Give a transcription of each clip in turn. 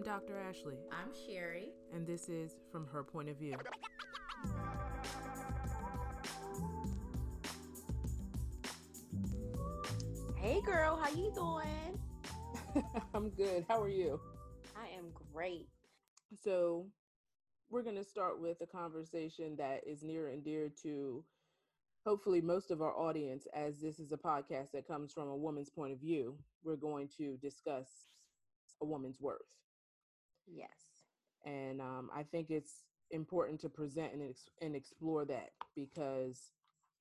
I'm Dr. Ashley. I'm Sherry. And this is From Her Point of View. Hey girl, how you doing? I'm good. How are you? I am great. So, we're going to start with a conversation that is near and dear to hopefully most of our audience as this is a podcast that comes from a woman's point of view. We're going to discuss a woman's worth. Yes. And um, I think it's important to present and, ex- and explore that because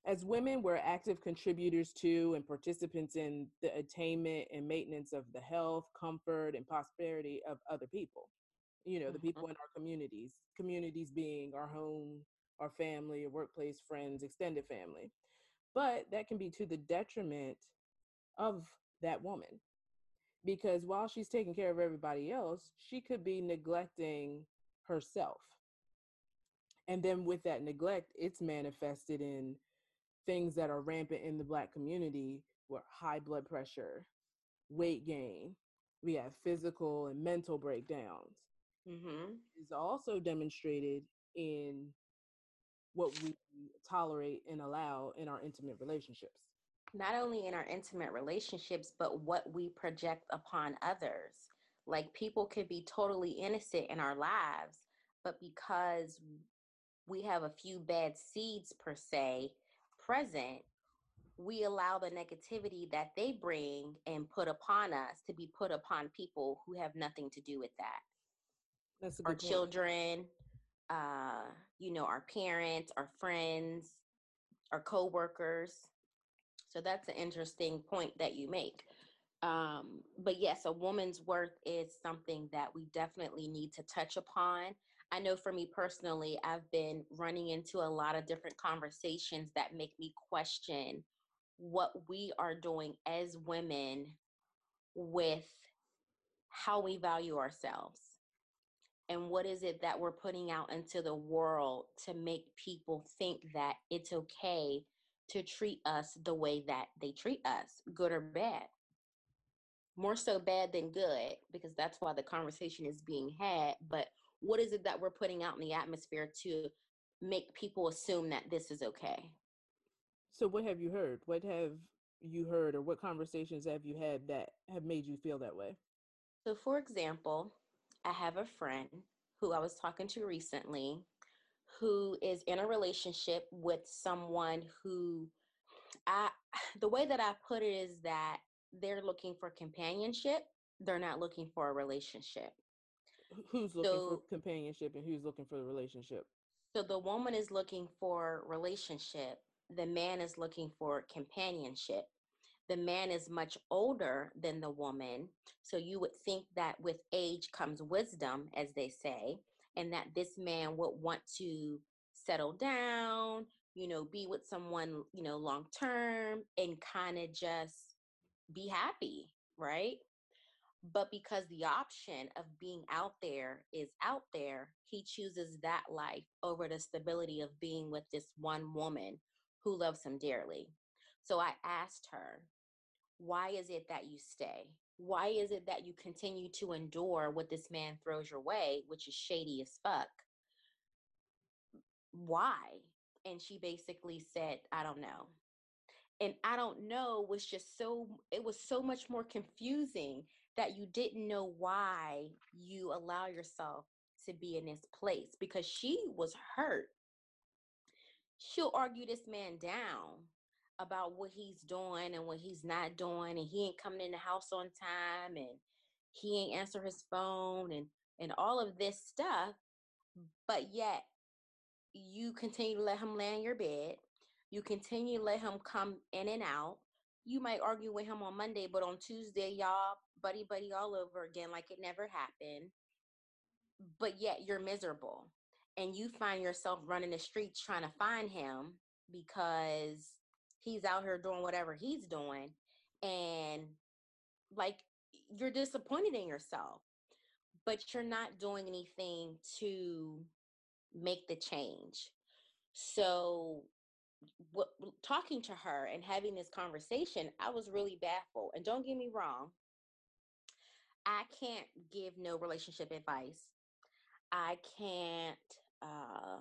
as women, we're active contributors to and participants in the attainment and maintenance of the health, comfort, and prosperity of other people. You know, mm-hmm. the people in our communities, communities being our home, our family, our workplace, friends, extended family. But that can be to the detriment of that woman because while she's taking care of everybody else, she could be neglecting herself. And then with that neglect, it's manifested in things that are rampant in the Black community where high blood pressure, weight gain, we have physical and mental breakdowns. Mm-hmm. Is also demonstrated in what we tolerate and allow in our intimate relationships not only in our intimate relationships, but what we project upon others. Like people could be totally innocent in our lives, but because we have a few bad seeds per se present, we allow the negativity that they bring and put upon us to be put upon people who have nothing to do with that. That's our children, uh, you know, our parents, our friends, our coworkers so that's an interesting point that you make. Um, but yes, a woman's worth is something that we definitely need to touch upon. I know for me personally, I've been running into a lot of different conversations that make me question what we are doing as women with how we value ourselves and what is it that we're putting out into the world to make people think that it's okay to treat us the way that they treat us, good or bad. More so bad than good, because that's why the conversation is being had. But what is it that we're putting out in the atmosphere to make people assume that this is okay? So, what have you heard? What have you heard, or what conversations have you had that have made you feel that way? So, for example, I have a friend who I was talking to recently who is in a relationship with someone who I the way that I put it is that they're looking for companionship, they're not looking for a relationship. Who's looking so, for companionship and who's looking for the relationship? So the woman is looking for relationship, the man is looking for companionship. The man is much older than the woman, so you would think that with age comes wisdom, as they say and that this man would want to settle down, you know, be with someone, you know, long term and kind of just be happy, right? But because the option of being out there is out there, he chooses that life over the stability of being with this one woman who loves him dearly. So I asked her, why is it that you stay? Why is it that you continue to endure what this man throws your way, which is shady as fuck? Why? And she basically said, I don't know. And I don't know was just so, it was so much more confusing that you didn't know why you allow yourself to be in this place because she was hurt. She'll argue this man down about what he's doing and what he's not doing and he ain't coming in the house on time and he ain't answer his phone and and all of this stuff but yet you continue to let him lay in your bed you continue to let him come in and out. You might argue with him on monday but on tuesday y'all buddy buddy all over again like it never happened. But yet you're miserable and you find yourself running the streets trying to find him because he's out here doing whatever he's doing and like you're disappointed in yourself but you're not doing anything to make the change so what, talking to her and having this conversation i was really baffled and don't get me wrong I can't give no relationship advice. I can't uh,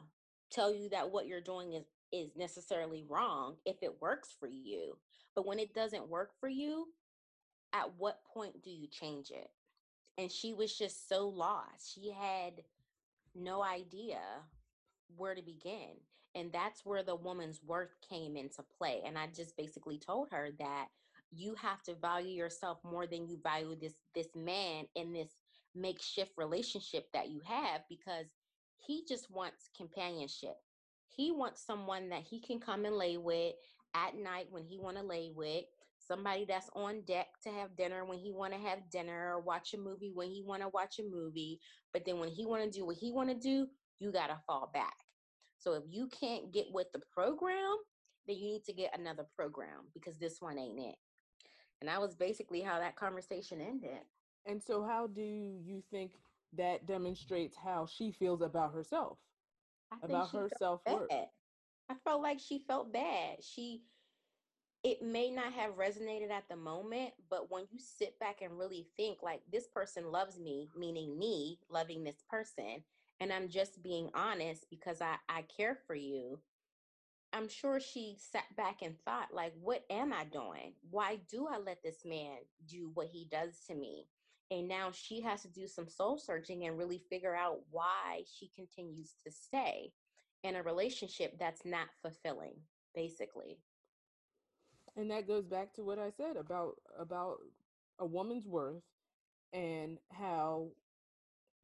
tell you that what you're doing is is necessarily wrong if it works for you. But when it doesn't work for you, at what point do you change it? And she was just so lost. She had no idea where to begin. And that's where the woman's worth came into play. And I just basically told her that you have to value yourself more than you value this this man in this makeshift relationship that you have because he just wants companionship. He wants someone that he can come and lay with at night when he want to lay with, somebody that's on deck to have dinner when he want to have dinner or watch a movie when he want to watch a movie, but then when he want to do what he want to do, you got to fall back. So if you can't get with the program, then you need to get another program because this one ain't it. And that was basically how that conversation ended. And so, how do you think that demonstrates how she feels about herself, about her self worth? I felt like she felt bad. She, it may not have resonated at the moment, but when you sit back and really think, like, this person loves me, meaning me loving this person, and I'm just being honest because I, I care for you, I'm sure she sat back and thought, like, what am I doing? Why do I let this man do what he does to me? And now she has to do some soul searching and really figure out why she continues to stay in a relationship that's not fulfilling, basically. And that goes back to what I said about about a woman's worth and how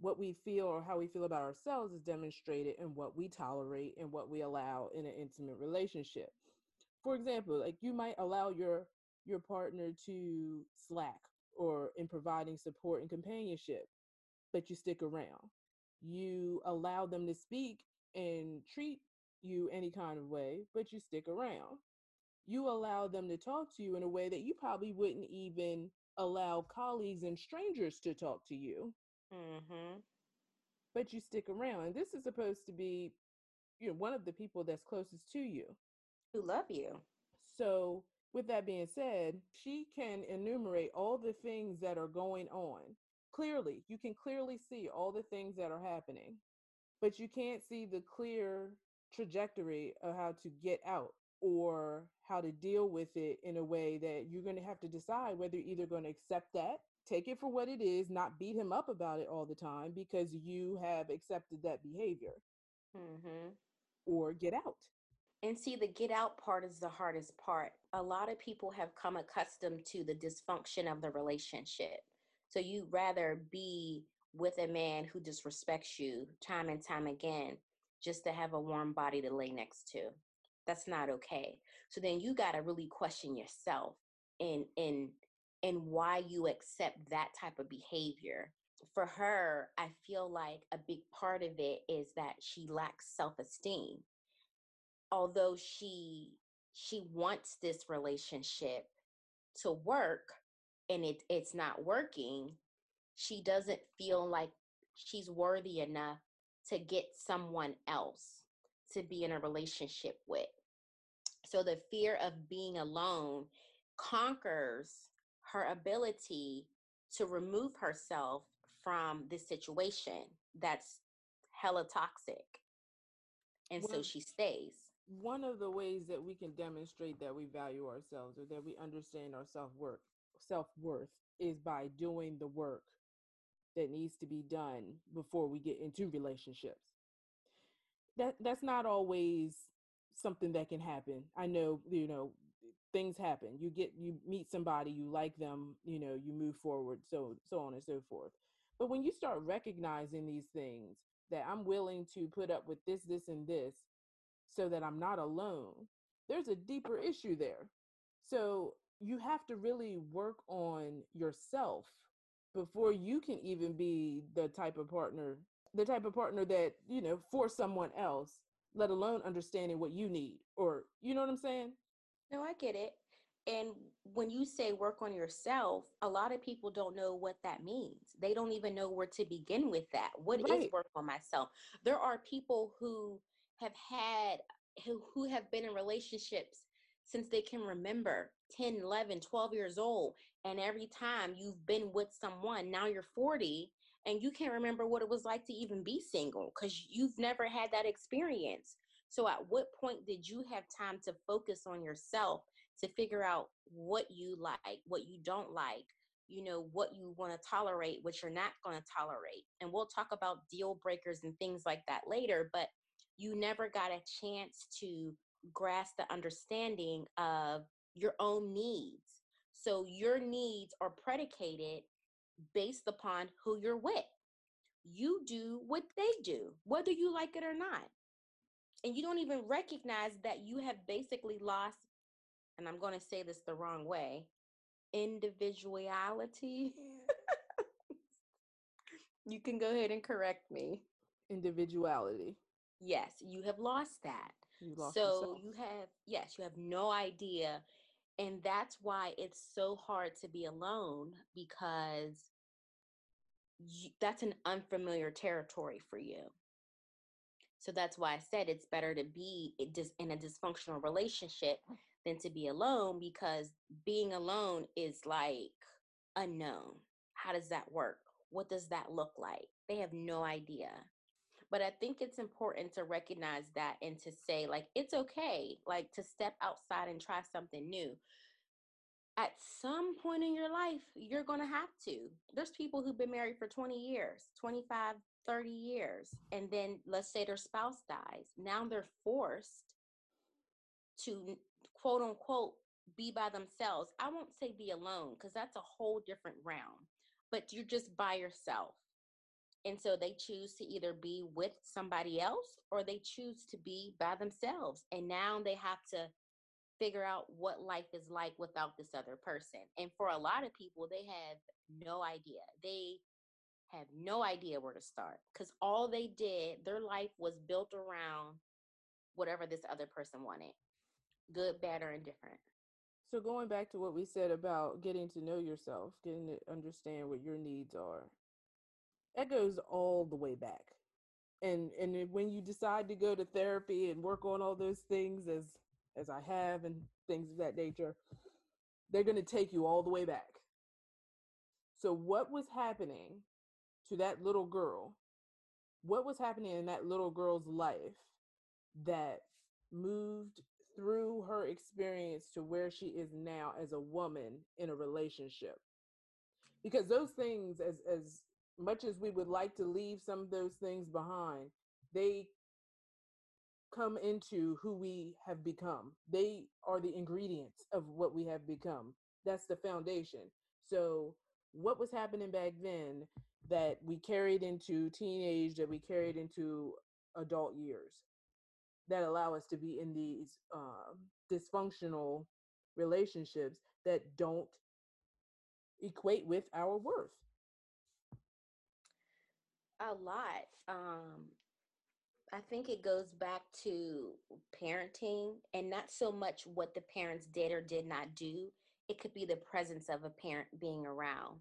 what we feel or how we feel about ourselves is demonstrated in what we tolerate and what we allow in an intimate relationship. For example, like you might allow your your partner to slack or in providing support and companionship, but you stick around. You allow them to speak and treat you any kind of way, but you stick around. You allow them to talk to you in a way that you probably wouldn't even allow colleagues and strangers to talk to you. Mm-hmm. But you stick around. And this is supposed to be, you know, one of the people that's closest to you. Who love you. So with that being said, she can enumerate all the things that are going on. Clearly, you can clearly see all the things that are happening but you can't see the clear trajectory of how to get out or how to deal with it in a way that you're going to have to decide whether you're either going to accept that, take it for what it is, not beat him up about it all the time because you have accepted that behavior, mm-hmm. or get out. And see, the get out part is the hardest part. A lot of people have come accustomed to the dysfunction of the relationship. So you'd rather be with a man who disrespects you time and time again just to have a warm body to lay next to. That's not okay. So then you got to really question yourself and and and why you accept that type of behavior. For her, I feel like a big part of it is that she lacks self-esteem. Although she she wants this relationship to work and it it's not working, she doesn't feel like she's worthy enough to get someone else to be in a relationship with. So the fear of being alone conquers her ability to remove herself from this situation that's hella toxic. And well, so she stays. One of the ways that we can demonstrate that we value ourselves or that we understand our self-worth self-worth is by doing the work that needs to be done before we get into relationships. That that's not always something that can happen. I know, you know, things happen. You get you meet somebody, you like them, you know, you move forward, so so on and so forth. But when you start recognizing these things that I'm willing to put up with this, this, and this so that I'm not alone, there's a deeper issue there. So you have to really work on yourself before you can even be the type of partner the type of partner that you know for someone else let alone understanding what you need or you know what i'm saying no i get it and when you say work on yourself a lot of people don't know what that means they don't even know where to begin with that What right. is work on myself there are people who have had who, who have been in relationships since they can remember 10 11 12 years old and every time you've been with someone now you're 40 and you can't remember what it was like to even be single because you've never had that experience. So at what point did you have time to focus on yourself to figure out what you like what you don't like you know what you want to tolerate what you're not going to tolerate? And we'll talk about deal breakers and things like that later but you never got a chance to grasp the understanding of your own needs so your needs are predicated based upon who you're with you do what they do whether you like it or not and you don't even recognize that you have basically lost and i'm going to say this the wrong way individuality. you can go ahead and correct me. Individuality. Yes, you have lost that. You lost so yourself. you have yes, you have no idea. And that's why it's so hard to be alone because you, that's an unfamiliar territory for you. So that's why I said it's better to be in a dysfunctional relationship than to be alone because being alone is like unknown. How does that work? What does that look like? They have no idea. But I think it's important to recognize that and to say, like, it's okay, like, to step outside and try something new. At some point in your life, you're going to have to. There's people who've been married for 20 years, 25, 30 years, and then let's say their spouse dies. Now they're forced to quote unquote be by themselves. I won't say be alone because that's a whole different realm, but you're just by yourself. And so they choose to either be with somebody else or they choose to be by themselves. And now they have to figure out what life is like without this other person. And for a lot of people, they have no idea. They have no idea where to start because all they did, their life was built around whatever this other person wanted good, bad, or indifferent. So going back to what we said about getting to know yourself, getting to understand what your needs are, that goes all the way back. And and when you decide to go to therapy and work on all those things as as I have and things of that nature, they're going to take you all the way back. So what was happening to that little girl? What was happening in that little girl's life that moved through her experience to where she is now as a woman in a relationship because those things as as much as we would like to leave some of those things behind they come into who we have become. They are the ingredients of what we have become. That's the foundation. So what was happening back then that we carried into teenage that we carried into adult years that allow us to be in these um, dysfunctional relationships that don't equate with our worth a lot um i think it goes back to parenting and not so much what the parents did or did not do. It could be the presence of a parent being around.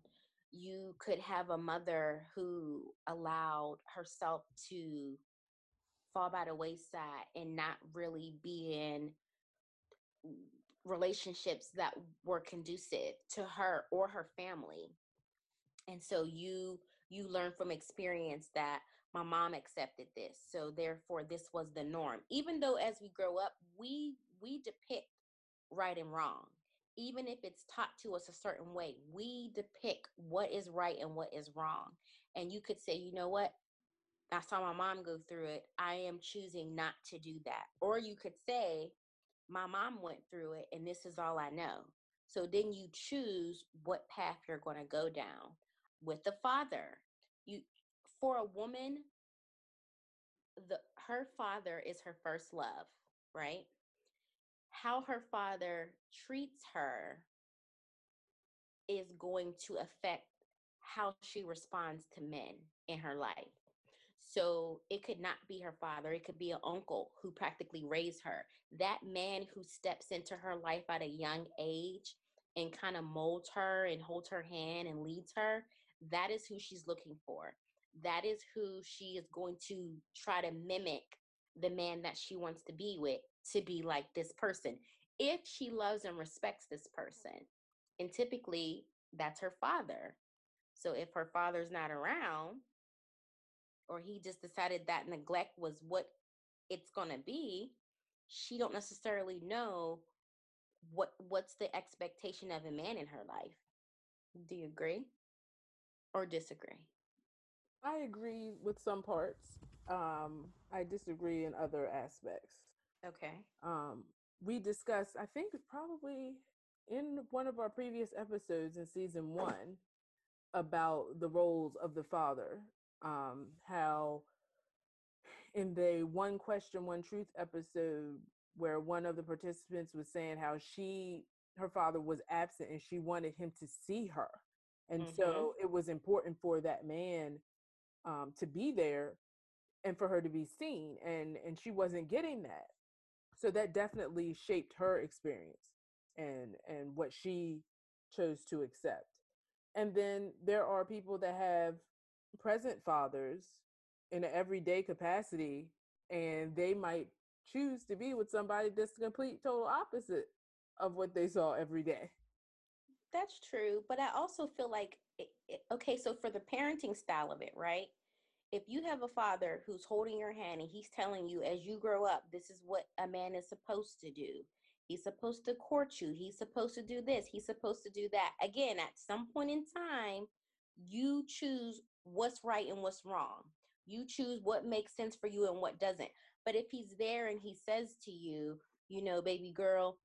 You could have a mother who allowed herself to fall by the wayside and not really be in relationships that were conducive to her or her family. And so you you learn from experience that my mom accepted this so therefore this was the norm even though as we grow up we we depict right and wrong even if it's taught to us a certain way we depict what is right and what is wrong and you could say you know what I saw my mom go through it. I am choosing not to do that. Or you could say, my mom went through it and this is all I know. So then you choose what path you're going to go down. With the father, you for a woman, the her father is her first love, right? How her father treats her is going to affect how she responds to men in her life. So it could not be her father, it could be an uncle who practically raised her. That man who steps into her life at a young age and kind of molds her and holds her hand and leads her, that is who she's looking for. That is who she is going to try to mimic the man that she wants to be with to be like this person. if she loves and respects this person. And typically that's her father. So if her father's not around, or he just decided that neglect was what it's going to be, she don't necessarily know what what's the expectation of a man in her life. Do you agree or disagree? I agree with some parts. Um, I disagree in other aspects. Okay. Um, we discussed, I think, probably in one of our previous episodes in season one about the roles of the father. Um, how in the one question, one truth episode, where one of the participants was saying how she, her father was absent and she wanted him to see her. And mm-hmm. so it was important for that man um, to be there and for her to be seen. And, and she wasn't getting that. So that definitely shaped her experience and, and what she chose to accept. And then there are people that have present fathers in an everyday capacity and they might choose to be with somebody that's the complete total opposite of what they saw every day. That's true, but I also feel like it, it, okay, so for the parenting style of it, right? If you have a father who's holding your hand and he's telling you as you grow up, this is what a man is supposed to do. He's supposed to court you. He's supposed to do this. He's supposed to do that. Again, at some point in time, you choose what's right and what's wrong. You choose what makes sense for you and what doesn't. But if he's there and he says to you, you know, baby girl,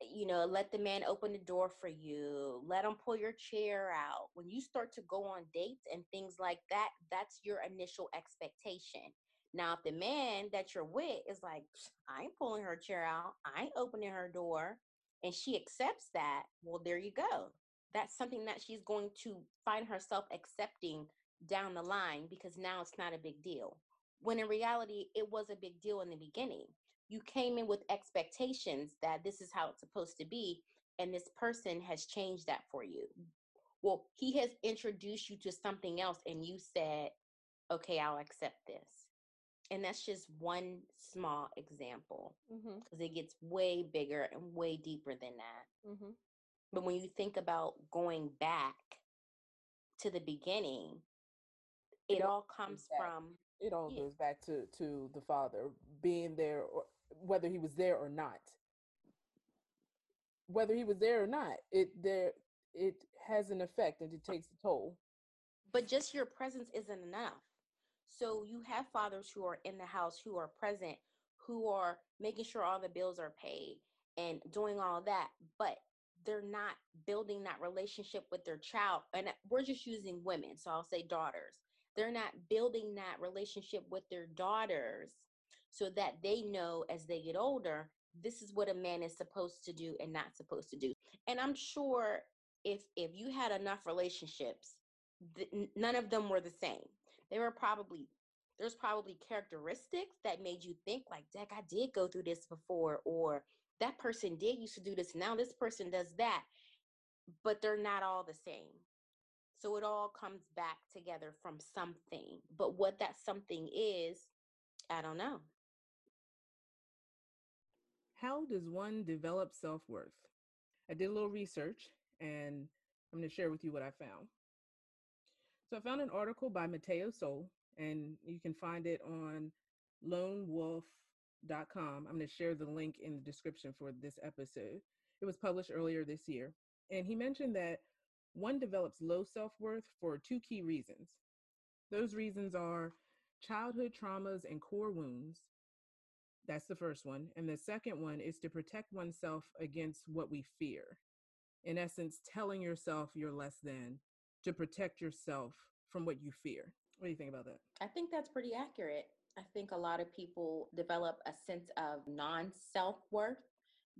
you know, let the man open the door for you, let him pull your chair out. When you start to go on dates and things like that, that's your initial expectation. Now, if the man that you're with is like, I ain't pulling her chair out, I ain't opening her door, and she accepts that, well, there you go. That's something that she's going to find herself accepting down the line because now it's not a big deal when in reality it was a big deal in the beginning you came in with expectations that this is how it's supposed to be and this person has changed that for you well he has introduced you to something else and you said okay i'll accept this and that's just one small example because mm-hmm. it gets way bigger and way deeper than that mm-hmm. but when you think about going back to the beginning it all comes from it all yeah. goes back to to the father being there or whether he was there or not. Whether he was there or not it there it has an effect and it takes a toll. But just your presence isn't enough. So you have fathers who are in the house who are present who are making sure all the bills are paid and doing all that but they're not building that relationship with their child. And we're just using women so i'll say daughters. They're not building that relationship with their daughters so that they know as they get older this is what a man is supposed to do and not supposed to do and i'm sure if if you had enough relationships th- none of them were the same they were probably there's probably characteristics that made you think like Deck, i did go through this before or that person did used to do this now this person does that but they're not all the same so it all comes back together from something. But what that something is, I don't know. How does one develop self worth? I did a little research and I'm going to share with you what I found. So I found an article by Mateo Sol, and you can find it on lonewolf.com. I'm going to share the link in the description for this episode. It was published earlier this year. And he mentioned that one develops low self worth for two key reasons. Those reasons are childhood traumas and core wounds. That's the first one. And the second one is to protect oneself against what we fear. In essence, telling yourself you're less than to protect yourself from what you fear. What do you think about that? I think that's pretty accurate. I think a lot of people develop a sense of non self worth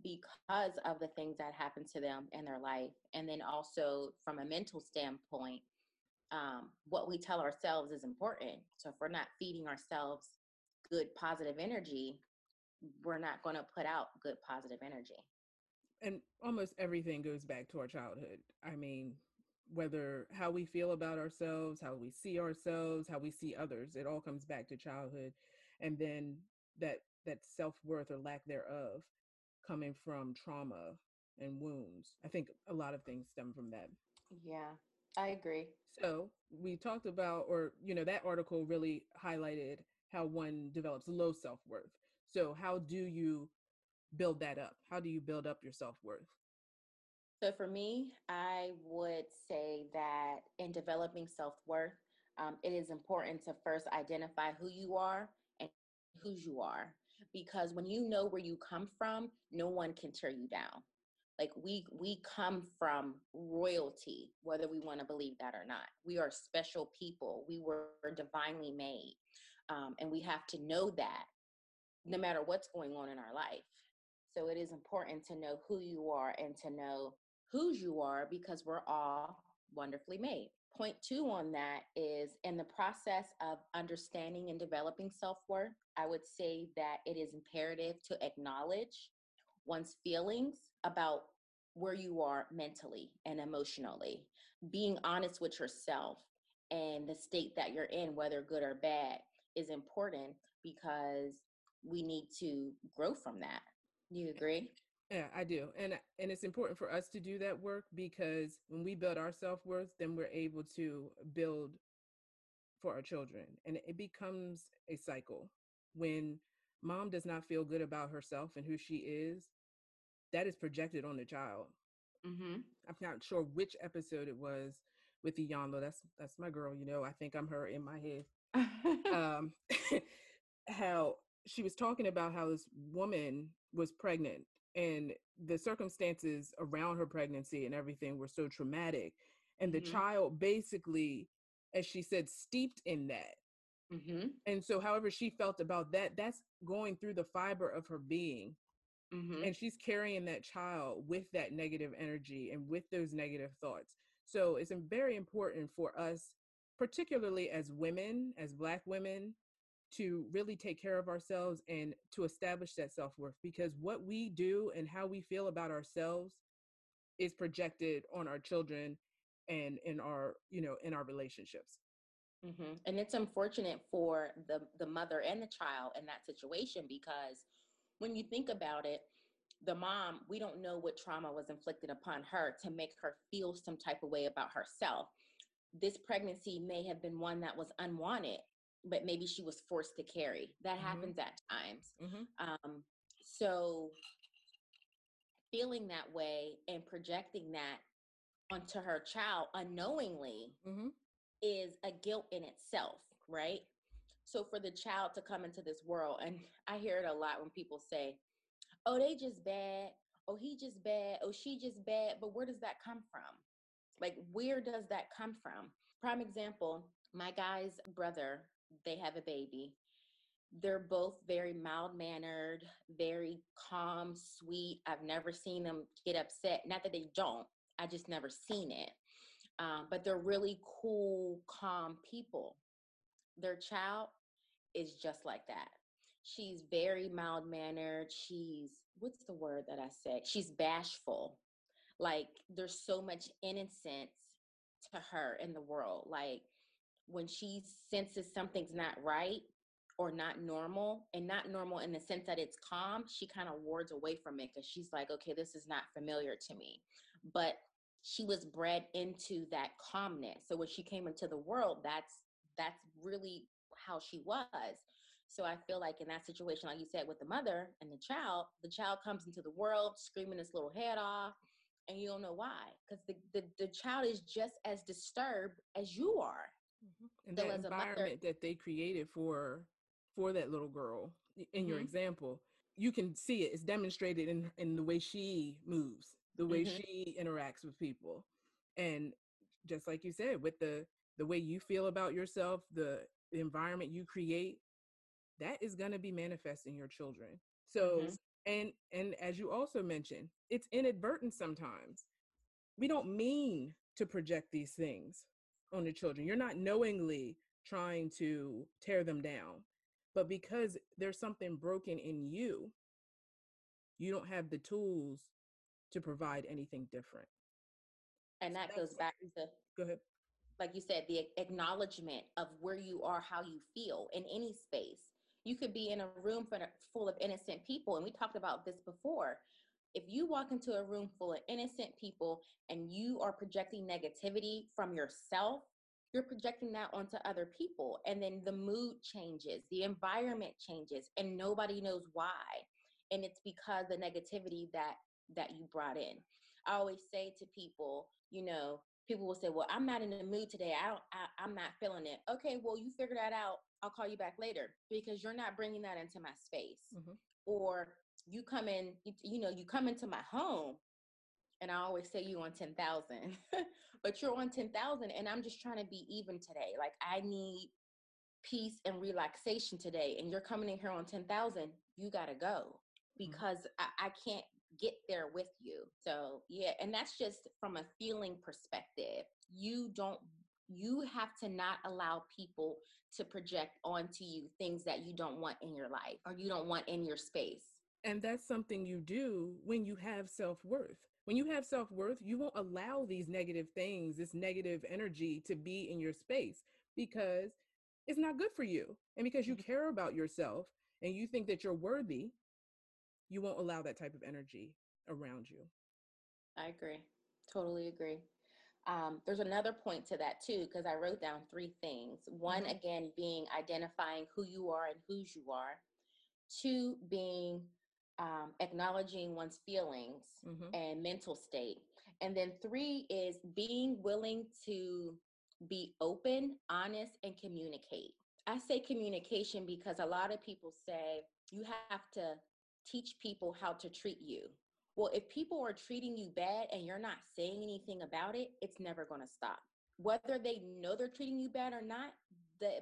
because of the things that happen to them in their life. And then also from a mental standpoint, um, what we tell ourselves is important. So if we're not feeding ourselves good positive energy, we're not going to put out good positive energy. And almost everything goes back to our childhood. I mean, whether how we feel about ourselves, how we see ourselves, how we see others, it all comes back to childhood. And then that that self-worth or lack thereof coming from trauma and wounds. I think a lot of things stem from that. Yeah, I agree. So we talked about, or, you know, that article really highlighted how one develops low self worth. So, how do you build that up? How do you build up your self worth? So, for me, I would say that in developing self worth, um, it is important to first identify who you are and whose you are. Because when you know where you come from, no one can tear you down. Like we we come from royalty, whether we want to believe that or not. We are special people. We were divinely made, um, and we have to know that no matter what's going on in our life. So it is important to know who you are and to know whose you are because we're all wonderfully made. Point two on that is in the process of understanding and developing self worth, I would say that it is imperative to acknowledge one's feelings about where you are mentally and emotionally. Being honest with yourself and the state that you're in, whether good or bad, is important because we need to grow from that. Do you agree? Yeah, I do. And and it's important for us to do that work because when we build our self-worth, then we're able to build for our children. And it becomes a cycle. When mom does not feel good about herself and who she is, that is projected on the child. Mm-hmm. I'm not sure which episode it was with the Iyanla. That's that's my girl. You know, I think I'm her in my head. um, how she was talking about how this woman was pregnant and the circumstances around her pregnancy and everything were so traumatic and the mm-hmm. child basically as she said steeped in that mm-hmm. and so however she felt about that that's going through the fiber of her being mm-hmm. and she's carrying that child with that negative energy and with those negative thoughts so it's very important for us particularly as women as black women to really take care of ourselves and to establish that self-worth because what we do and how we feel about ourselves is projected on our children and in our you know in our relationships mm-hmm. and it's unfortunate for the the mother and the child in that situation because when you think about it the mom we don't know what trauma was inflicted upon her to make her feel some type of way about herself this pregnancy may have been one that was unwanted but maybe she was forced to carry. That mm-hmm. happens at times. Mm-hmm. Um, so feeling that way and projecting that onto her child unknowingly mm-hmm. is a guilt in itself, right? So for the child to come into this world, and I hear it a lot when people say, "Oh, they just bad. Oh, he just bad. Oh, she just bad." But where does that come from? Like, where does that come from? Prime example: my guy's brother they have a baby. They're both very mild mannered, very calm, sweet. I've never seen them get upset. Not that they don't, I just never seen it. Um, but they're really cool, calm people. Their child is just like that. She's very mild mannered. She's, what's the word that I said? She's bashful. Like, there's so much innocence to her in the world. Like, when she senses something's not right or not normal and not normal in the sense that it's calm she kind of wards away from it because she's like okay this is not familiar to me. But she was bred into that calmness. So when she came into the world that's that's really how she was. So i feel like in that situation like you said with the mother and the child the child comes into the world screaming his little head off and you don't know why because the, the, the child is just as disturbed as you are Mm-hmm. And that environment that they created for for that little girl in mm-hmm. your example, you can see it. It's demonstrated in in the way she moves, the way mm-hmm. she interacts with people, and just like you said, with the the way you feel about yourself, the, the environment you create, that is going to be manifesting your children. So mm-hmm. and and as you also mentioned, it's inadvertent sometimes. We don't mean to project these things on the children. You're not knowingly trying to tear them down, but because there's something broken in you, you don't have the tools to provide anything different. And that so goes back to go ahead. Like you said, the acknowledgement of where you are, how you feel in any space. You could be in a room full of innocent people. And we talked about this before. If you walk into a room full of innocent people and you are projecting negativity from yourself, you're projecting that onto other people. And then the mood changes, the environment changes, and nobody knows why. And it's because the negativity that that you brought in. I always say to people, you know, people will say, "Well, I'm not in the mood today. I don't. I, I'm not feeling it." Okay, well, you figure that out. I'll call you back later because you're not bringing that into my space. Mm-hmm. Or you come in, you, you know, you come into my home, and I always say you on ten thousand, but you're on ten thousand, and I'm just trying to be even today. Like I need peace and relaxation today, and you're coming in here on ten thousand. You gotta go mm-hmm. because mm-hmm. I, I can't get there with you. So, yeah, and that's just from a feeling perspective. You don't you have to not allow people to project onto you things that you don't want in your life or you don't want in your space. And that's something you do when you have self-worth. When you have self-worth, you won't allow these negative things, this negative energy to be in your space because it's not good for you. And because you mm-hmm. care about yourself and you think that you're worthy, you won't allow that type of energy around you. I agree. Totally agree. Um, there's another point to that too, because I wrote down three things. One, mm-hmm. again, being identifying who you are and whose you are. Two, being um, acknowledging one's feelings mm-hmm. and mental state. And then three is being willing to be open, honest, and communicate. I say communication because a lot of people say you have to teach people how to treat you. Well, if people are treating you bad and you're not saying anything about it, it's never going to stop. Whether they know they're treating you bad or not, the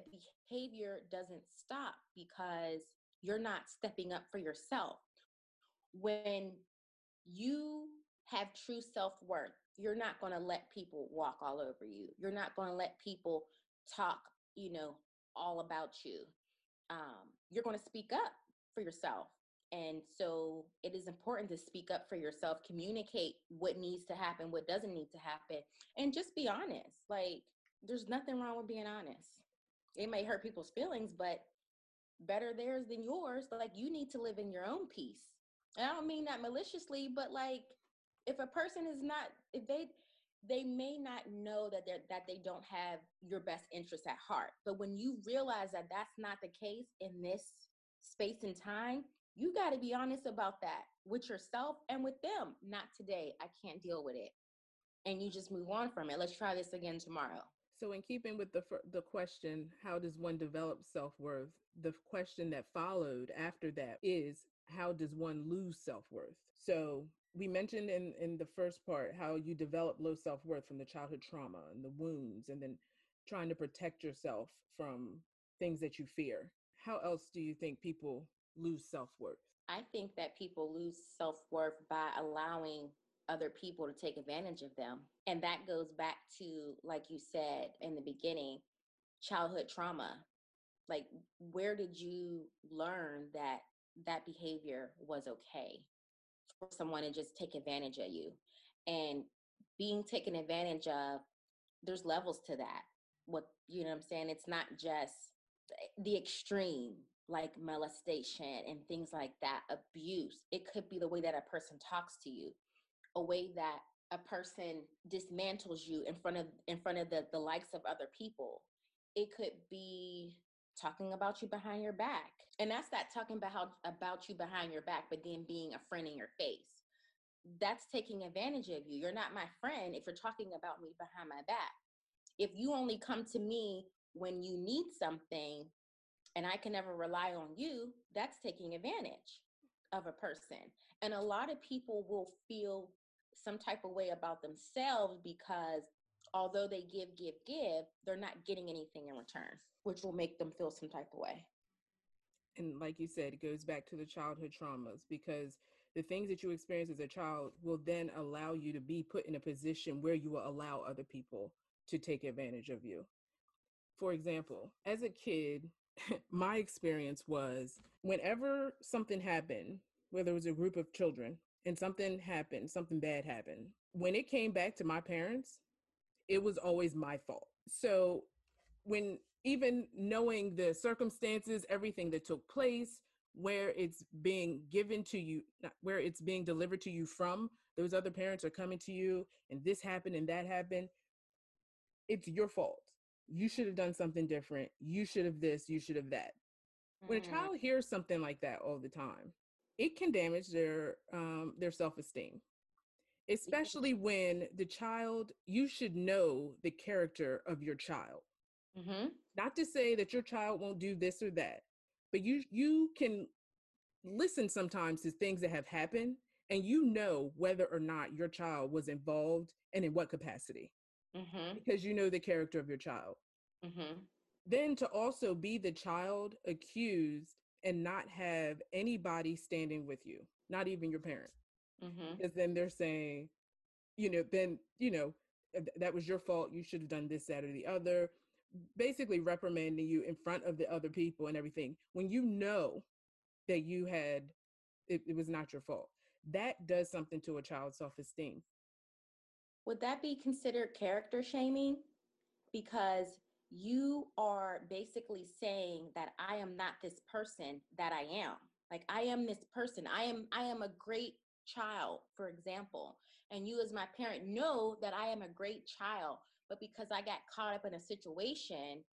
behavior doesn't stop because you're not stepping up for yourself. When you have true self worth, you're not going to let people walk all over you. You're not going to let people talk, you know, all about you. Um, you're going to speak up for yourself. And so it is important to speak up for yourself, communicate what needs to happen, what doesn't need to happen, and just be honest. Like, there's nothing wrong with being honest. It may hurt people's feelings, but better theirs than yours. Like, you need to live in your own peace. And I don't mean that maliciously, but like, if a person is not, if they, they may not know that they that they don't have your best interest at heart. But when you realize that that's not the case in this space and time, you got to be honest about that with yourself and with them. Not today. I can't deal with it. And you just move on from it. Let's try this again tomorrow. So, in keeping with the the question, how does one develop self worth? The question that followed after that is, how does one lose self worth? So, we mentioned in in the first part how you develop low self worth from the childhood trauma and the wounds, and then trying to protect yourself from things that you fear. How else do you think people lose self worth? I think that people lose self worth by allowing other people to take advantage of them. And that goes back to, like you said in the beginning, childhood trauma. Like, where did you learn that that behavior was okay for someone to just take advantage of you? And being taken advantage of, there's levels to that. What, you know what I'm saying? It's not just the extreme like molestation and things like that, abuse. It could be the way that a person talks to you, a way that a person dismantles you in front of in front of the, the likes of other people. It could be talking about you behind your back. And that's that talking about about you behind your back, but then being a friend in your face. That's taking advantage of you. You're not my friend if you're talking about me behind my back. If you only come to me when you need something, and I can never rely on you, that's taking advantage of a person. And a lot of people will feel some type of way about themselves because although they give, give, give, they're not getting anything in return, which will make them feel some type of way. And like you said, it goes back to the childhood traumas because the things that you experience as a child will then allow you to be put in a position where you will allow other people to take advantage of you. For example, as a kid, my experience was whenever something happened, whether it was a group of children and something happened, something bad happened, when it came back to my parents, it was always my fault. So when even knowing the circumstances, everything that took place, where it's being given to you, where it's being delivered to you from, those other parents are coming to you, and this happened and that happened. It's your fault. You should have done something different. You should have this, you should have that. When a Mm, child hears something like that all the time, it can damage their um, their self esteem especially when the child you should know the character of your child mm-hmm. not to say that your child won't do this or that but you you can listen sometimes to things that have happened and you know whether or not your child was involved and in what capacity Mm-hmm. because you know the character of your child Mm-hmm. then to also be the child accused and not have anybody standing with you not even your parent Mm-hmm. because then they're saying, you know, then you know that was your fault. You should have done this, that, or the other. Basically, reprimanding you in front of the other people and everything when you know that you had it, it was not your fault. That does something to a child's self esteem. Would that be considered character shaming? Because you are basically saying that I am not this person that I am. Like I am this person. I am I am a great child, for example. And you as my parent know that I am a great child, but because I got caught up in a situation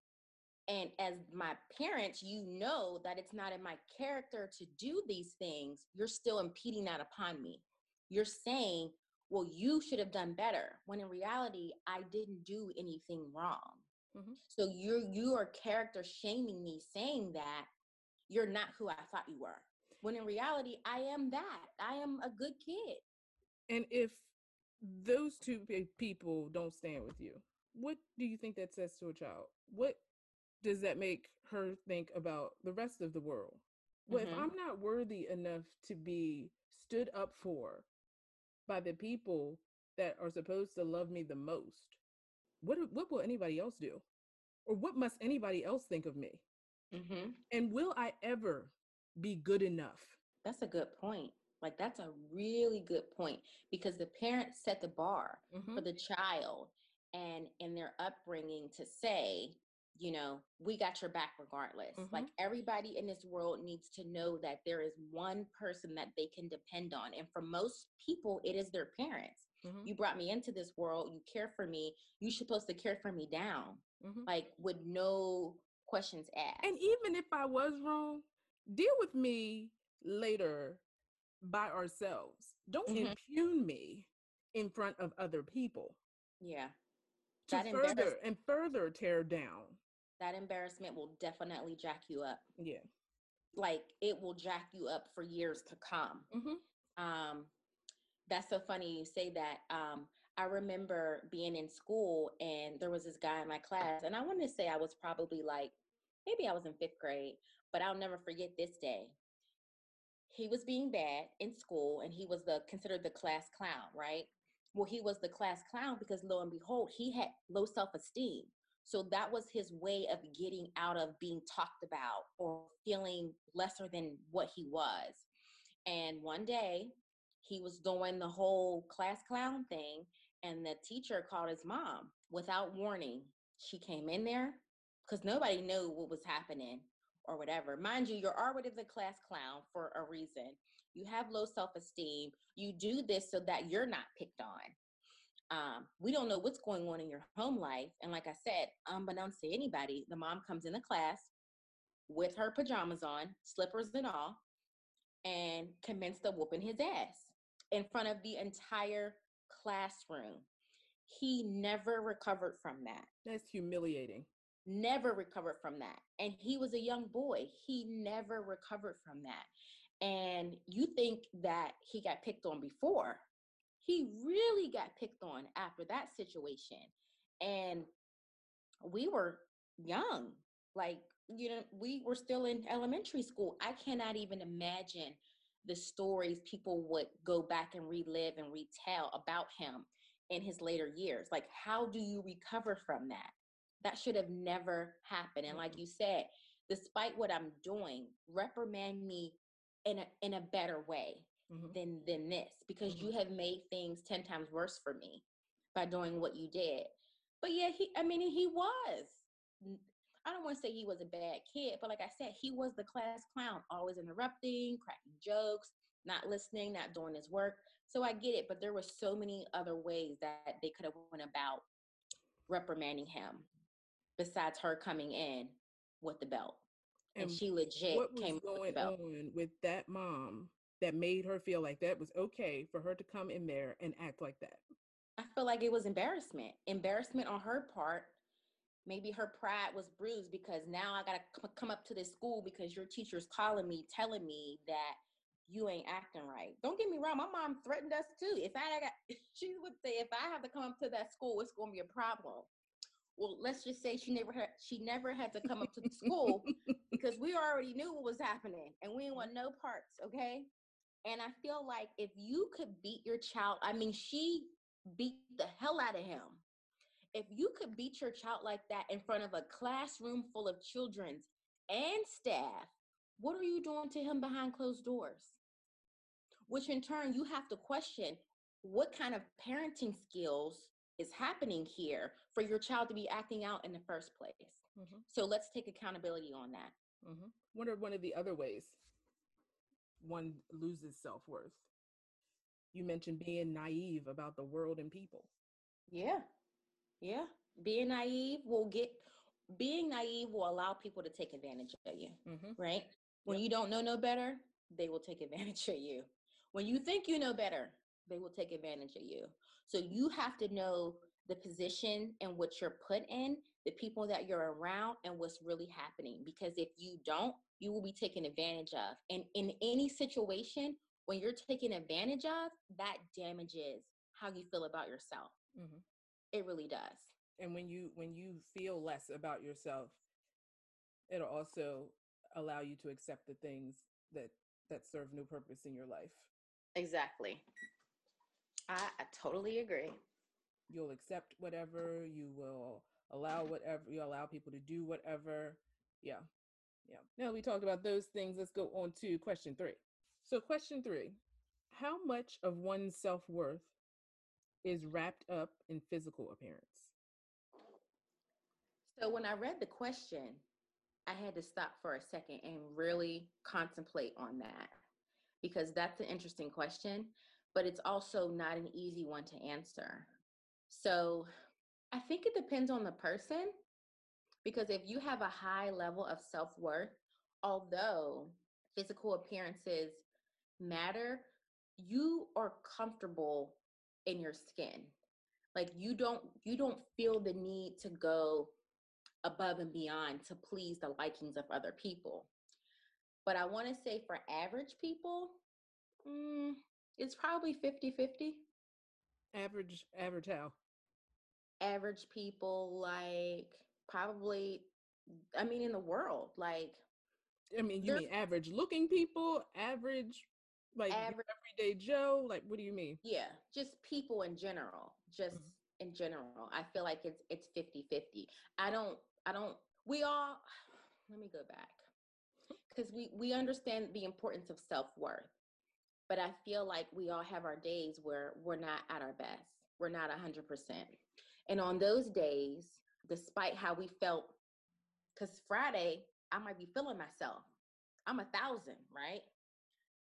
and as my parents, you know that it's not in my character to do these things, you're still impeding that upon me. You're saying well you should have done better when in reality i didn't do anything wrong Mhm. so you're you are character shaming me saying that you're not who i thought you were when in reality i am that i am a good kid And if those two people don't stand with you, what do you think that says to a child? What does that make her think about the rest of the world? Well, if Mhm. I'm not worthy enough to be stood up for by the people that are supposed to love me the most, what what will anybody else do? Or what must anybody else think of me? mm-hmm. And will I ever be good enough? that's a good point like that's a really good point because the parents set the bar for the child and in their upbringing to say you know we got your back regardless like everybody in this world needs to know that there is one person that they can depend on and for most people it is their parents Mhm. you brought me into this world you care for me you're supposed to care for me down Mhm. like with no questions asked And even if I was wrong, deal with me later by ourselves. Don't Mhm. impugn me in front of other people yeah to That further and further tear down. that embarrassment will definitely jack you up Yeah. like it will jack you up for years to come hmm um that's so funny you say that um i remember being in school and there was this guy in my class and i want to say i was probably like maybe i was in fifth grade but i'll never forget this day. He was being bad in school and he was the considered the class clown right? Well he was the class clown because lo and behold he had low self-esteem. So that was his way of getting out of being talked about or feeling lesser than what he was. And one day he was doing the whole class clown thing, and the teacher called his mom without warning. She came in there because nobody knew what was happening or whatever. Mind you, you're already the class clown for a reason. You have low self esteem. You do this so that you're not picked on. Um, we don't know what's going on in your home life. And like I said, unbeknownst to anybody, the mom comes in the class with her pajamas on, slippers and all, and commenced to whooping his ass in front of the entire classroom. He never recovered from that. That's humiliating. Never recovered from that. And he was a young boy. He never recovered from that. And you think that he got picked on before. He really got picked on after that situation. And we were young. Like, you know, we were still in elementary school. I cannot even imagine the stories people would go back and relive and retell about him in his later years. Like, how do you recover from that? That should have never happened. And like Mhm. you said, despite what I'm doing, reprimand me in a in a better way Mhm. than than this because you have made things 10 times worse for me by doing what you did. But yeah, he I mean he was. I don't want to say he was a bad kid, but like I said, he was the class clown, always interrupting, cracking jokes, not listening, not doing his work. So I get it, but there were so many other ways that they could have went about reprimanding him besides her coming in with the belt. And, and she legit what was came going on with that mom that made her feel like that was okay for her to come in there and act like that? I feel like it was embarrassment. Embarrassment on her part. Maybe her pride was bruised because now I got to come up to this school because your teacher's calling me, telling me that you ain't acting right. Don't get me wrong. My mom threatened us too. If I got, she would say, if I have to come up to that school, it's going to be a problem. Well, let's just say she never had, she never had to come up to the school because we already knew what was happening and we didn't want no parts. Okay. And I feel like if you could beat your child, I mean, she beat the hell out of him. If you could beat your child like that in front of a classroom full of children and staff, what are you doing to him behind closed doors? Which in turn, you have to question what kind of parenting skills is happening here for your child to be acting out in the first place. Mm-hmm. So let's take accountability on that. Mm-hmm. What are one of the other ways one loses self worth? You mentioned being naive about the world and people. Yeah. Yeah. Being naive will get, being naive will allow people to take advantage of you, mm-hmm. right? When you don't know no better, they will take advantage of you. When you think you know better, they will take advantage of you. So you have to know the position and what you're put in, the people that you're around, and what's really happening. Because if you don't, you will be taken advantage of. And in any situation, when you're taken advantage of, that damages how you feel about yourself. Mm-hmm. It really does. And when you when you feel less about yourself, it'll also allow you to accept the things that that serve no purpose in your life. Exactly. I, I totally agree. You'll accept whatever, you will allow whatever, you allow people to do whatever. Yeah. Yeah. Now we talked about those things. Let's go on to question three. So, question three How much of one's self worth is wrapped up in physical appearance? So, when I read the question, I had to stop for a second and really contemplate on that because that's an interesting question but it's also not an easy one to answer. So I think it depends on the person because if you have a high level of self worth, although physical appearances matter, you are comfortable in your skin. Like you don't you don't feel the need to go above and beyond to please the likings of other people. But I want to say for average people, mm, it's probably 50 50. Average, average how? Average people, like probably, I mean, in the world, like. I mean, you mean average looking people, average, like average, everyday Joe? Like, what do you mean? Yeah, just people in general. Just mm-hmm. in general. I feel like it's it's 50 50. I don't, I don't, we all, let me go back because we we understand the importance of self-worth but I feel like we all have our days where we're not at our best. We're not 100%. And on those days, despite how we felt, because Friday, I might be feeling myself. I'm a thousand, right?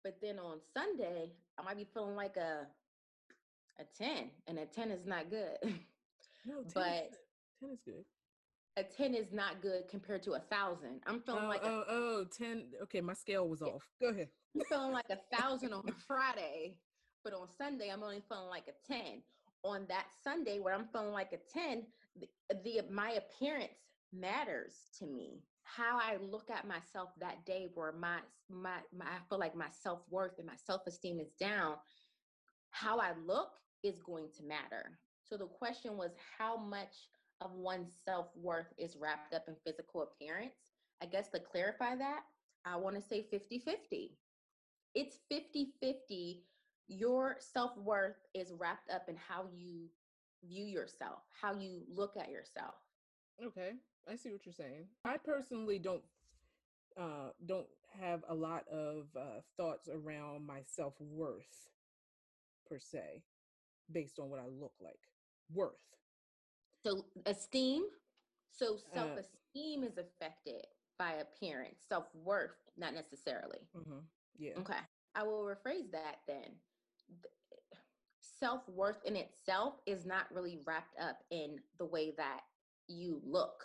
But then on Sunday, I might be feeling like a a 10, and a 10 is not good. No, 10 but is 10 is good. A 10 is not good compared to a thousand. I'm feeling oh, like oh, a, oh, 10. Okay, my scale was off. Go ahead. I'm feeling like a thousand on Friday, but on Sunday I'm only feeling like a 10. On that Sunday where I'm feeling like a 10, the, the my appearance matters to me. How I look at myself that day where my my, my I feel like my self-worth and my self-esteem is down, how I look is going to matter. So the question was how much of one's self-worth is wrapped up in physical appearance? I guess to clarify that, I want to say 50-50 it's 50 50. Your self worth is wrapped up in how you view yourself, how you look at yourself. Okay, I see what you're saying. I personally don't uh, don't have a lot of uh, thoughts around my self worth per se, based on what I look like. Worth. So esteem. So self esteem. esteem is affected by appearance, self worth, not necessarily. Mm-hmm. Yeah. Okay. I will rephrase that then. Self worth in itself is not really wrapped up in the way that you look.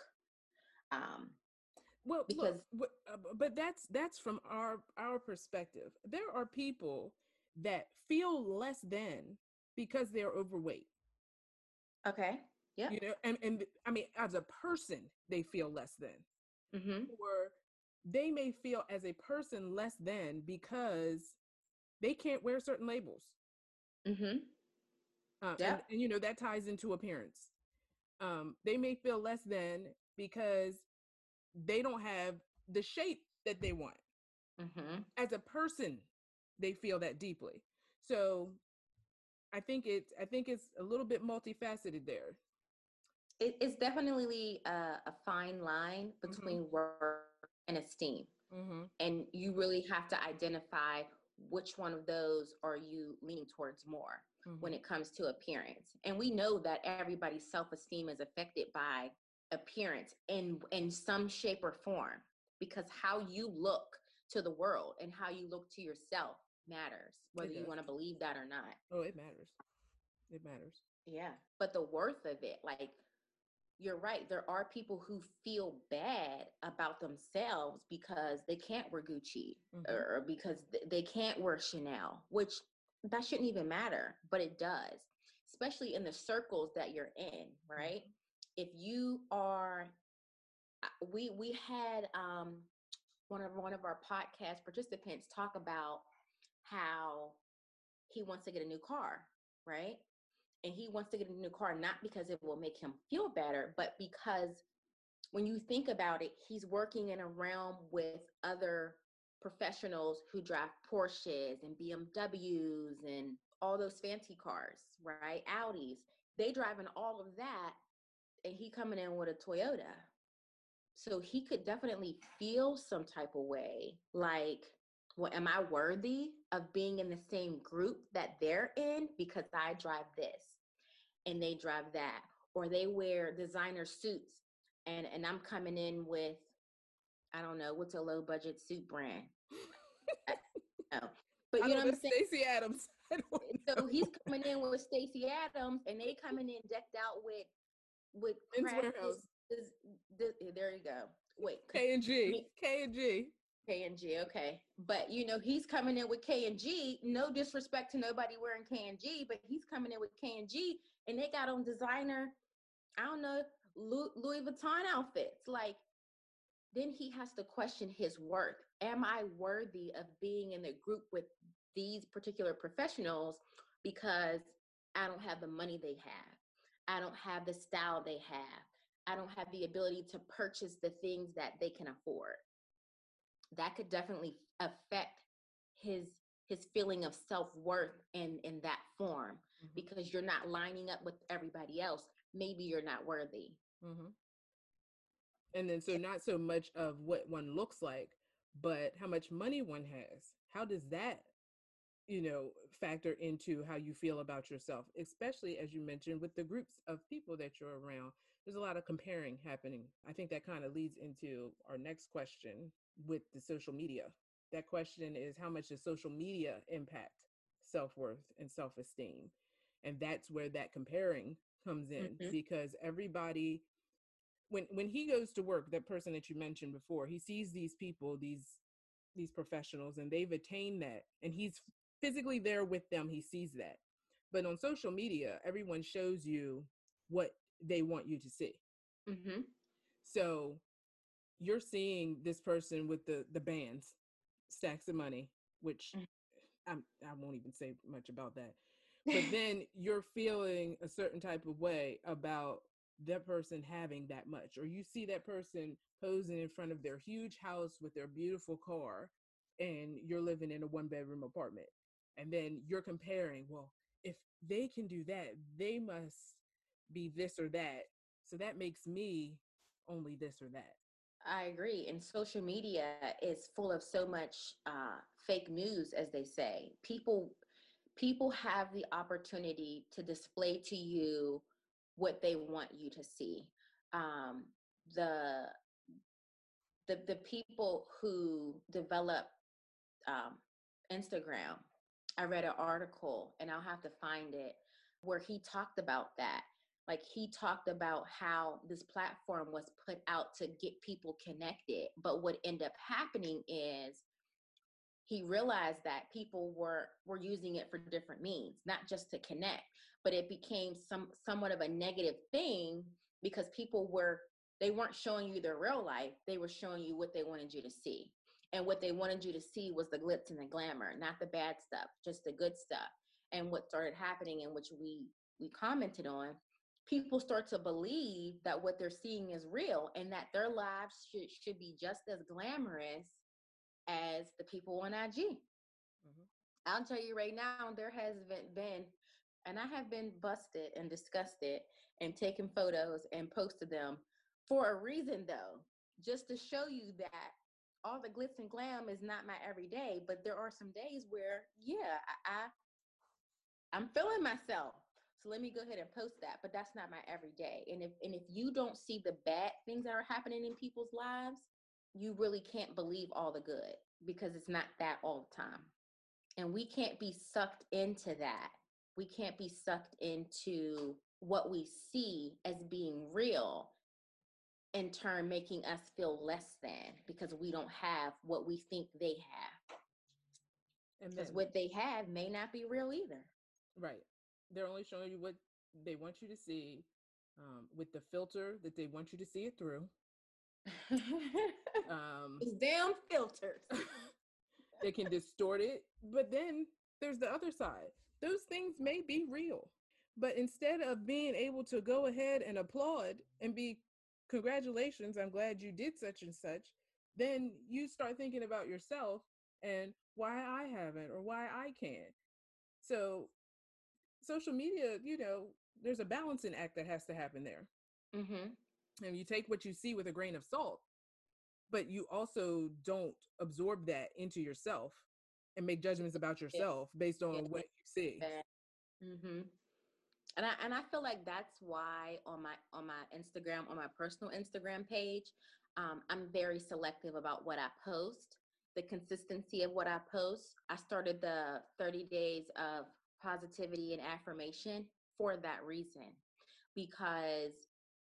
Um, well, because look, uh, but that's that's from our our perspective. There are people that feel less than because they're overweight. Okay. Yeah. You know, and and I mean, as a person, they feel less than. Mm-hmm. Or they may feel as a person less than because they can't wear certain labels. Mm-hmm. Uh, yeah. And, and, you know that ties into appearance. Um, they may feel less than because they don't have the shape that they want. Mm-hmm. As a person, they feel that deeply. So I think it's I think it's a little bit multifaceted there. It, it's definitely a, a fine line mm-hmm. between mm-hmm. work and esteem, mm-hmm. and you really have to identify which one of those are you leaning towards more mm-hmm. when it comes to appearance. And we know that everybody's self-esteem is affected by appearance in in some shape or form because how you look to the world and how you look to yourself matters whether you want to believe that or not. Oh it matters. It matters. Yeah but the worth of it like you're right there are people who feel bad about themselves because they can't wear gucci mm-hmm. or because they can't wear chanel which that shouldn't even matter but it does especially in the circles that you're in right? Mm-hmm. If you are we we had um one of one of our podcast participants talk about how he wants to get a new car, right? And he wants to get a new car not because it will make him feel better, but because when you think about it, he's working in a realm with other professionals who drive Porsches and BMWs and all those fancy cars, right? Audis. They drive in all of that and he coming in with a Toyota. So he could definitely feel some type of way like well, am I worthy of being in the same group that they're in because I drive this and they drive that, or they wear designer suits and and I'm coming in with I don't know what's a low budget suit brand. no. But you know what I'm saying? Stacy Adams. so he's coming in with Stacy Adams and they coming in decked out with with eh, there you go. Wait. K and G. K and G. K and G, okay. But you know, he's coming in with K and G. No disrespect to nobody wearing K and G, but he's coming in with K and G, and they got on designer, I don't know, Louis Vuitton outfits. Like, then he has to question his worth. Am I worthy of being in the group with these particular professionals because I don't have the money they have? I don't have the style they have. I don't have the ability to purchase the things that they can afford that could definitely affect his his feeling of self-worth in in that form mm-hmm. because you're not lining up with everybody else maybe you're not worthy mm-hmm. and then so not so much of what one looks like but how much money one has how does that you know factor into how you feel about yourself especially as you mentioned with the groups of people that you're around there's a lot of comparing happening i think that kind of leads into our next question with the social media. That question is how much does social media impact self worth and self esteem? And that's where that comparing comes in mm-hmm. because everybody when when he goes to work that person that you mentioned before he sees these people these these professionals and they've attained that and he's physically there with them he sees that but on social media everyone shows you what they want you to see mm-hmm. so you're seeing this person with the the bands, stacks of money, which mm. I'm, I won't even say much about that. But then you're feeling a certain type of way about that person having that much, or you see that person posing in front of their huge house with their beautiful car, and you're living in a one bedroom apartment. And then you're comparing, well, if they can do that, they must be this or that. So that makes me only this or that. I agree. And social media is full of so much uh, fake news, as they say. People people have the opportunity to display to you what they want you to see. Um, the the the people who develop um, Instagram. I read an article, and I'll have to find it, where he talked about that. Like he talked about how this platform was put out to get people connected, but what ended up happening is he realized that people were were using it for different means, not just to connect, but it became some somewhat of a negative thing because people were they weren't showing you their real life they were showing you what they wanted you to see and what they wanted you to see was the glitz and the glamour not the bad stuff just the good stuff and what started happening in which we we commented on people start to believe that what they're seeing is real and that their lives should, should be just as glamorous as the people on IG. Mm-hmm. I'll tell you right now, there has been, and I have been busted and disgusted and taken photos and posted them for a reason though, just to show you that all the glitz and glam is not my everyday, but there are some days where, yeah, I, I I'm feeling myself. So let me go ahead and post that, but that's not my everyday. And if and if you don't see the bad things that are happening in people's lives, you really can't believe all the good because it's not that all the time. And we can't be sucked into that. We can't be sucked into what we see as being real in turn making us feel less than because we don't have what we think they have. Because what they have may not be real either. Right. They're only showing you what they want you to see um, with the filter that they want you to see it through. um, it's damn filters. they can distort it, but then there's the other side. Those things may be real, but instead of being able to go ahead and applaud and be congratulations, I'm glad you did such and such, then you start thinking about yourself and why I haven't or why I can't. So, social media, you know, there's a balancing act that has to happen there. Mm-hmm. And you take what you see with a grain of salt, but you also don't absorb that into yourself and make judgments about yourself based on what you see. Mm-hmm and I and I feel like that's why on my on my Instagram on my personal Instagram page, um, I'm very selective about what I post, the consistency of what I post. I started the 30 days of positivity and affirmation for that reason, because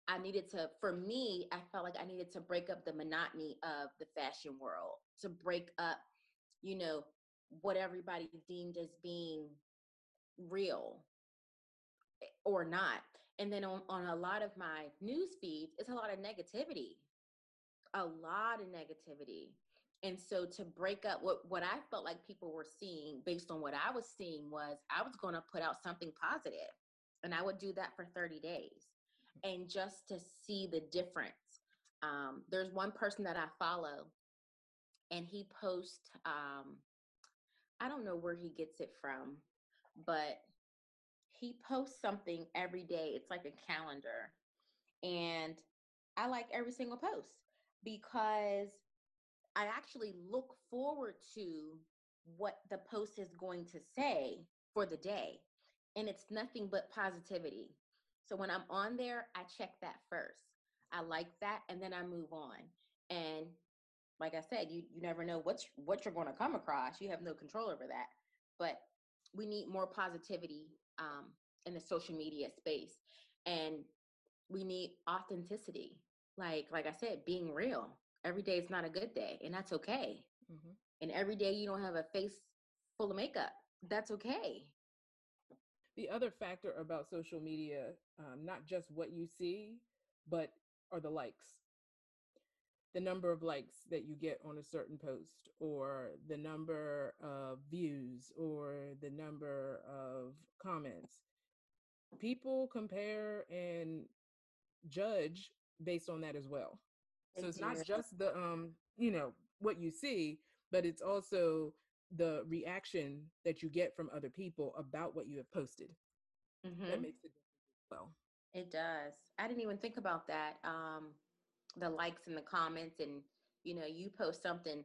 I needed to. For me, I felt like I needed to break up the monotony of the fashion world, to break up, you know, what everybody deemed as being real or not. And then on, on a lot of my news feeds, it's a lot of negativity, a lot of negativity. And so to break up what, what I felt like people were seeing based on what I was seeing was I was going to put out something positive and I would do that for 30 days. And just to see the difference. Um, there's one person that I follow and he posts, um, I don't know where he gets it from, but he posts something every day. It's like a calendar. And I like every single post because I actually look forward to what the post is going to say for the day. And it's nothing but positivity. So when I'm on there, I check that first. I like that and then I move on. And like I said, you you never know what's what you're going to come across. You have no control over that. But we need more positivity um, in the social media space and we need authenticity. Like like i said being real. Every day is not a good day and that's okay. Mm-hmm. and every day you don't have a face full of makeup. That's okay. The other factor about social media um, not just what you see but are the likes the number of likes that you get on a certain post or the number of views or the number of comments. People compare and judge based on that as well. So it's not just the um you know what you see but it's also the reaction that you get from other people about what you have posted mm-hmm. that makes it well. It does. I didn't even think about that um the likes and the comments and you know you post something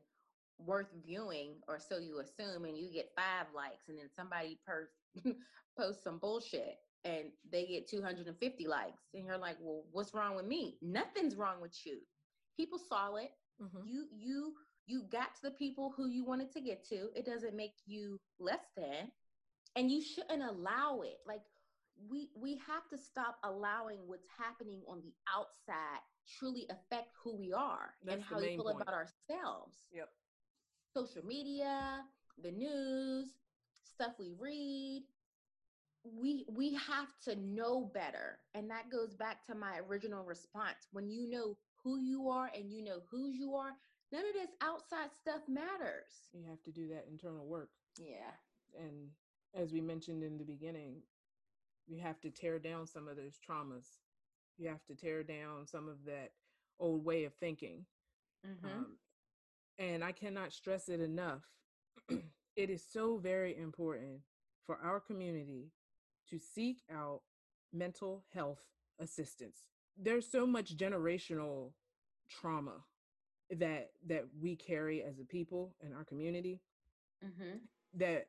worth viewing or so you assume and you get five likes and then somebody per- posts some bullshit and they get 250 likes and you're like well what's wrong with me nothing's wrong with you people saw it Mm-hmm. You you you got to the people who you wanted to get to. It doesn't make you less than, and you shouldn't allow it. Like we we have to stop allowing what's happening on the outside truly affect who we are That's and how we feel point. about ourselves. Yep. Social media, the news, stuff we read, we we have to know better and that goes back to my original response when you know who you are and you know whose you are none of this outside stuff matters you have to do that internal work yeah and as we mentioned in the beginning you have to tear down some of those traumas you have to tear down some of that old way of thinking mm-hmm. um, and i cannot stress it enough it is so very important for our community to seek out mental health assistance. There's so much generational trauma that that we carry as a people in our community mm-hmm. that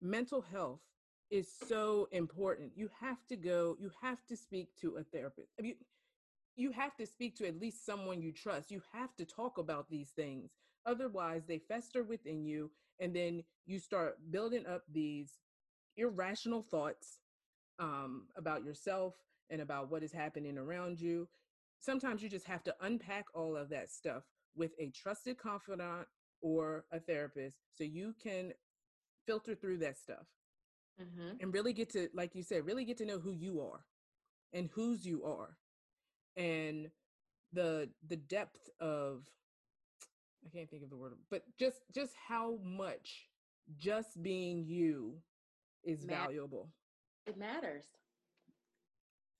mental health is so important. You have to go you have to speak to a therapist. I mean, you have to speak to at least someone you trust. You have to talk about these things. Otherwise they fester within you and then you start building up these irrational thoughts um, about yourself and about what is happening around you. Sometimes you just have to unpack all of that stuff with a trusted confidant or a therapist so you can filter through that stuff mm-hmm. and really get to, like you said, really get to know who you are and whose you are and the the depth of I can't think of the word, but just just how much just being you is valuable. It matters.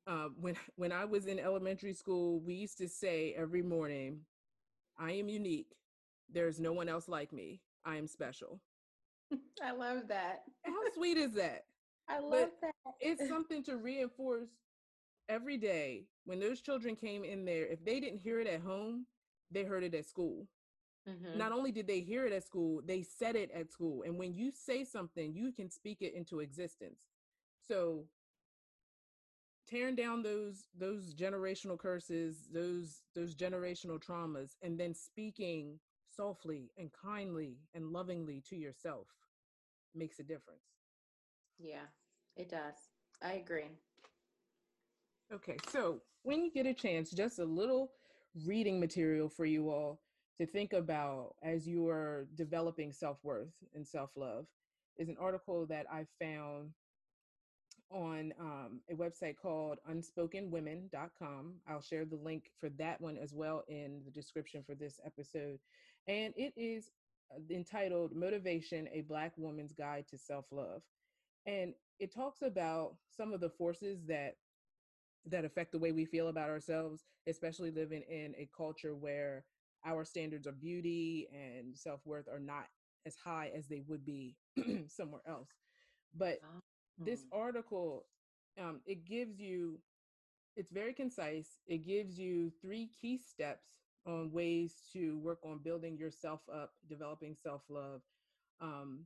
Uh, when when I was in elementary school, we used to say every morning, "I am unique. There's no one else like me. I am special." I love that. How sweet is that? I love but that. it's something to reinforce every day. When those children came in there, if they didn't hear it at home, they heard it at school. Mm-hmm. Not only did they hear it at school, they said it at school. And when you say something, you can speak it into existence. So tearing down those those generational curses, those those generational traumas, and then speaking softly and kindly and lovingly to yourself makes a difference. Yeah, it does. I agree. Okay, so when you get a chance, just a little reading material for you all to think about as you are developing self-worth and self-love is an article that I found on um, a website called unspokenwomen.com. I'll share the link for that one as well in the description for this episode. And it is uh, entitled Motivation A Black Woman's Guide to Self Love. And it talks about some of the forces that that affect the way we feel about ourselves especially living in a culture where our standards of beauty and self-worth are not as high as they would be somewhere else. But this article um, it gives you it's very concise. It gives you three key steps on ways to work on building yourself up developing self-love um,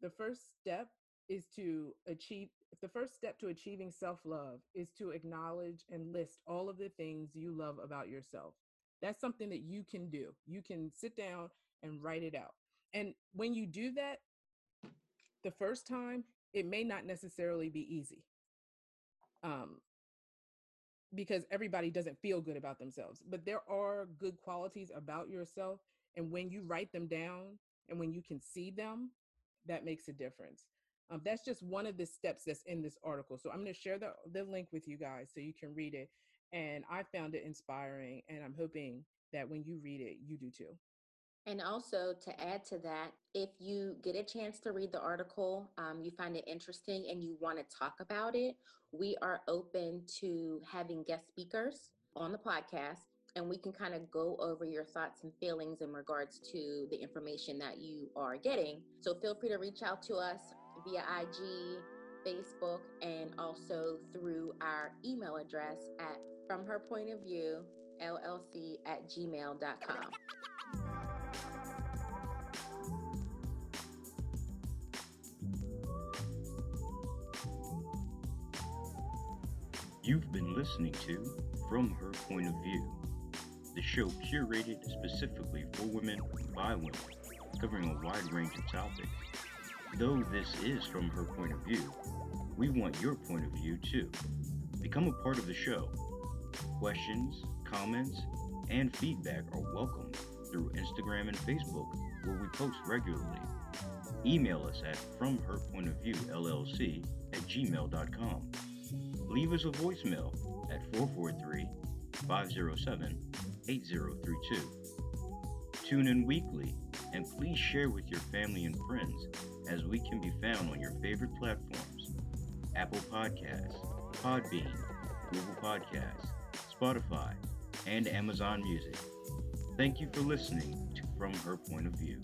the first step is to achieve the first step to achieving self-love is to acknowledge and list all of the things you love about yourself that's something that you can do. You can sit down and write it out. And when you do that, the first time, it may not necessarily be easy. Um, because everybody doesn't feel good about themselves. But there are good qualities about yourself. And when you write them down and when you can see them, that makes a difference. Um, that's just one of the steps that's in this article. So I'm going to share the, the link with you guys so you can read it and I found it inspiring, and I'm hoping that when you read it, you do too. And also to add to that, if you get a chance to read the article, um, you find it interesting, and you want to talk about it, we are open to having guest speakers on the podcast, and we can kind of go over your thoughts and feelings in regards to the information that you are getting. So feel free to reach out to us via IG, Facebook, and also through our email address at from her point of view, llc at gmail.com. You've been listening to From Her Point of View. the show curated specifically for women by women, covering a wide range of topics. Though this is from her point of view, we want your point of view too. Become a part of the show. Questions, comments, and feedback are welcome through Instagram and Facebook, where we post regularly. Email us at FromHerPointOfViewLLC at gmail.com. Leave us a voicemail at 443 507 8032. Tune in weekly and please share with your family and friends as we can be found on your favorite platforms Apple Podcasts, Podbean, Google Podcasts, Spotify, and Amazon Music. Thank you for listening to From Her Point of View.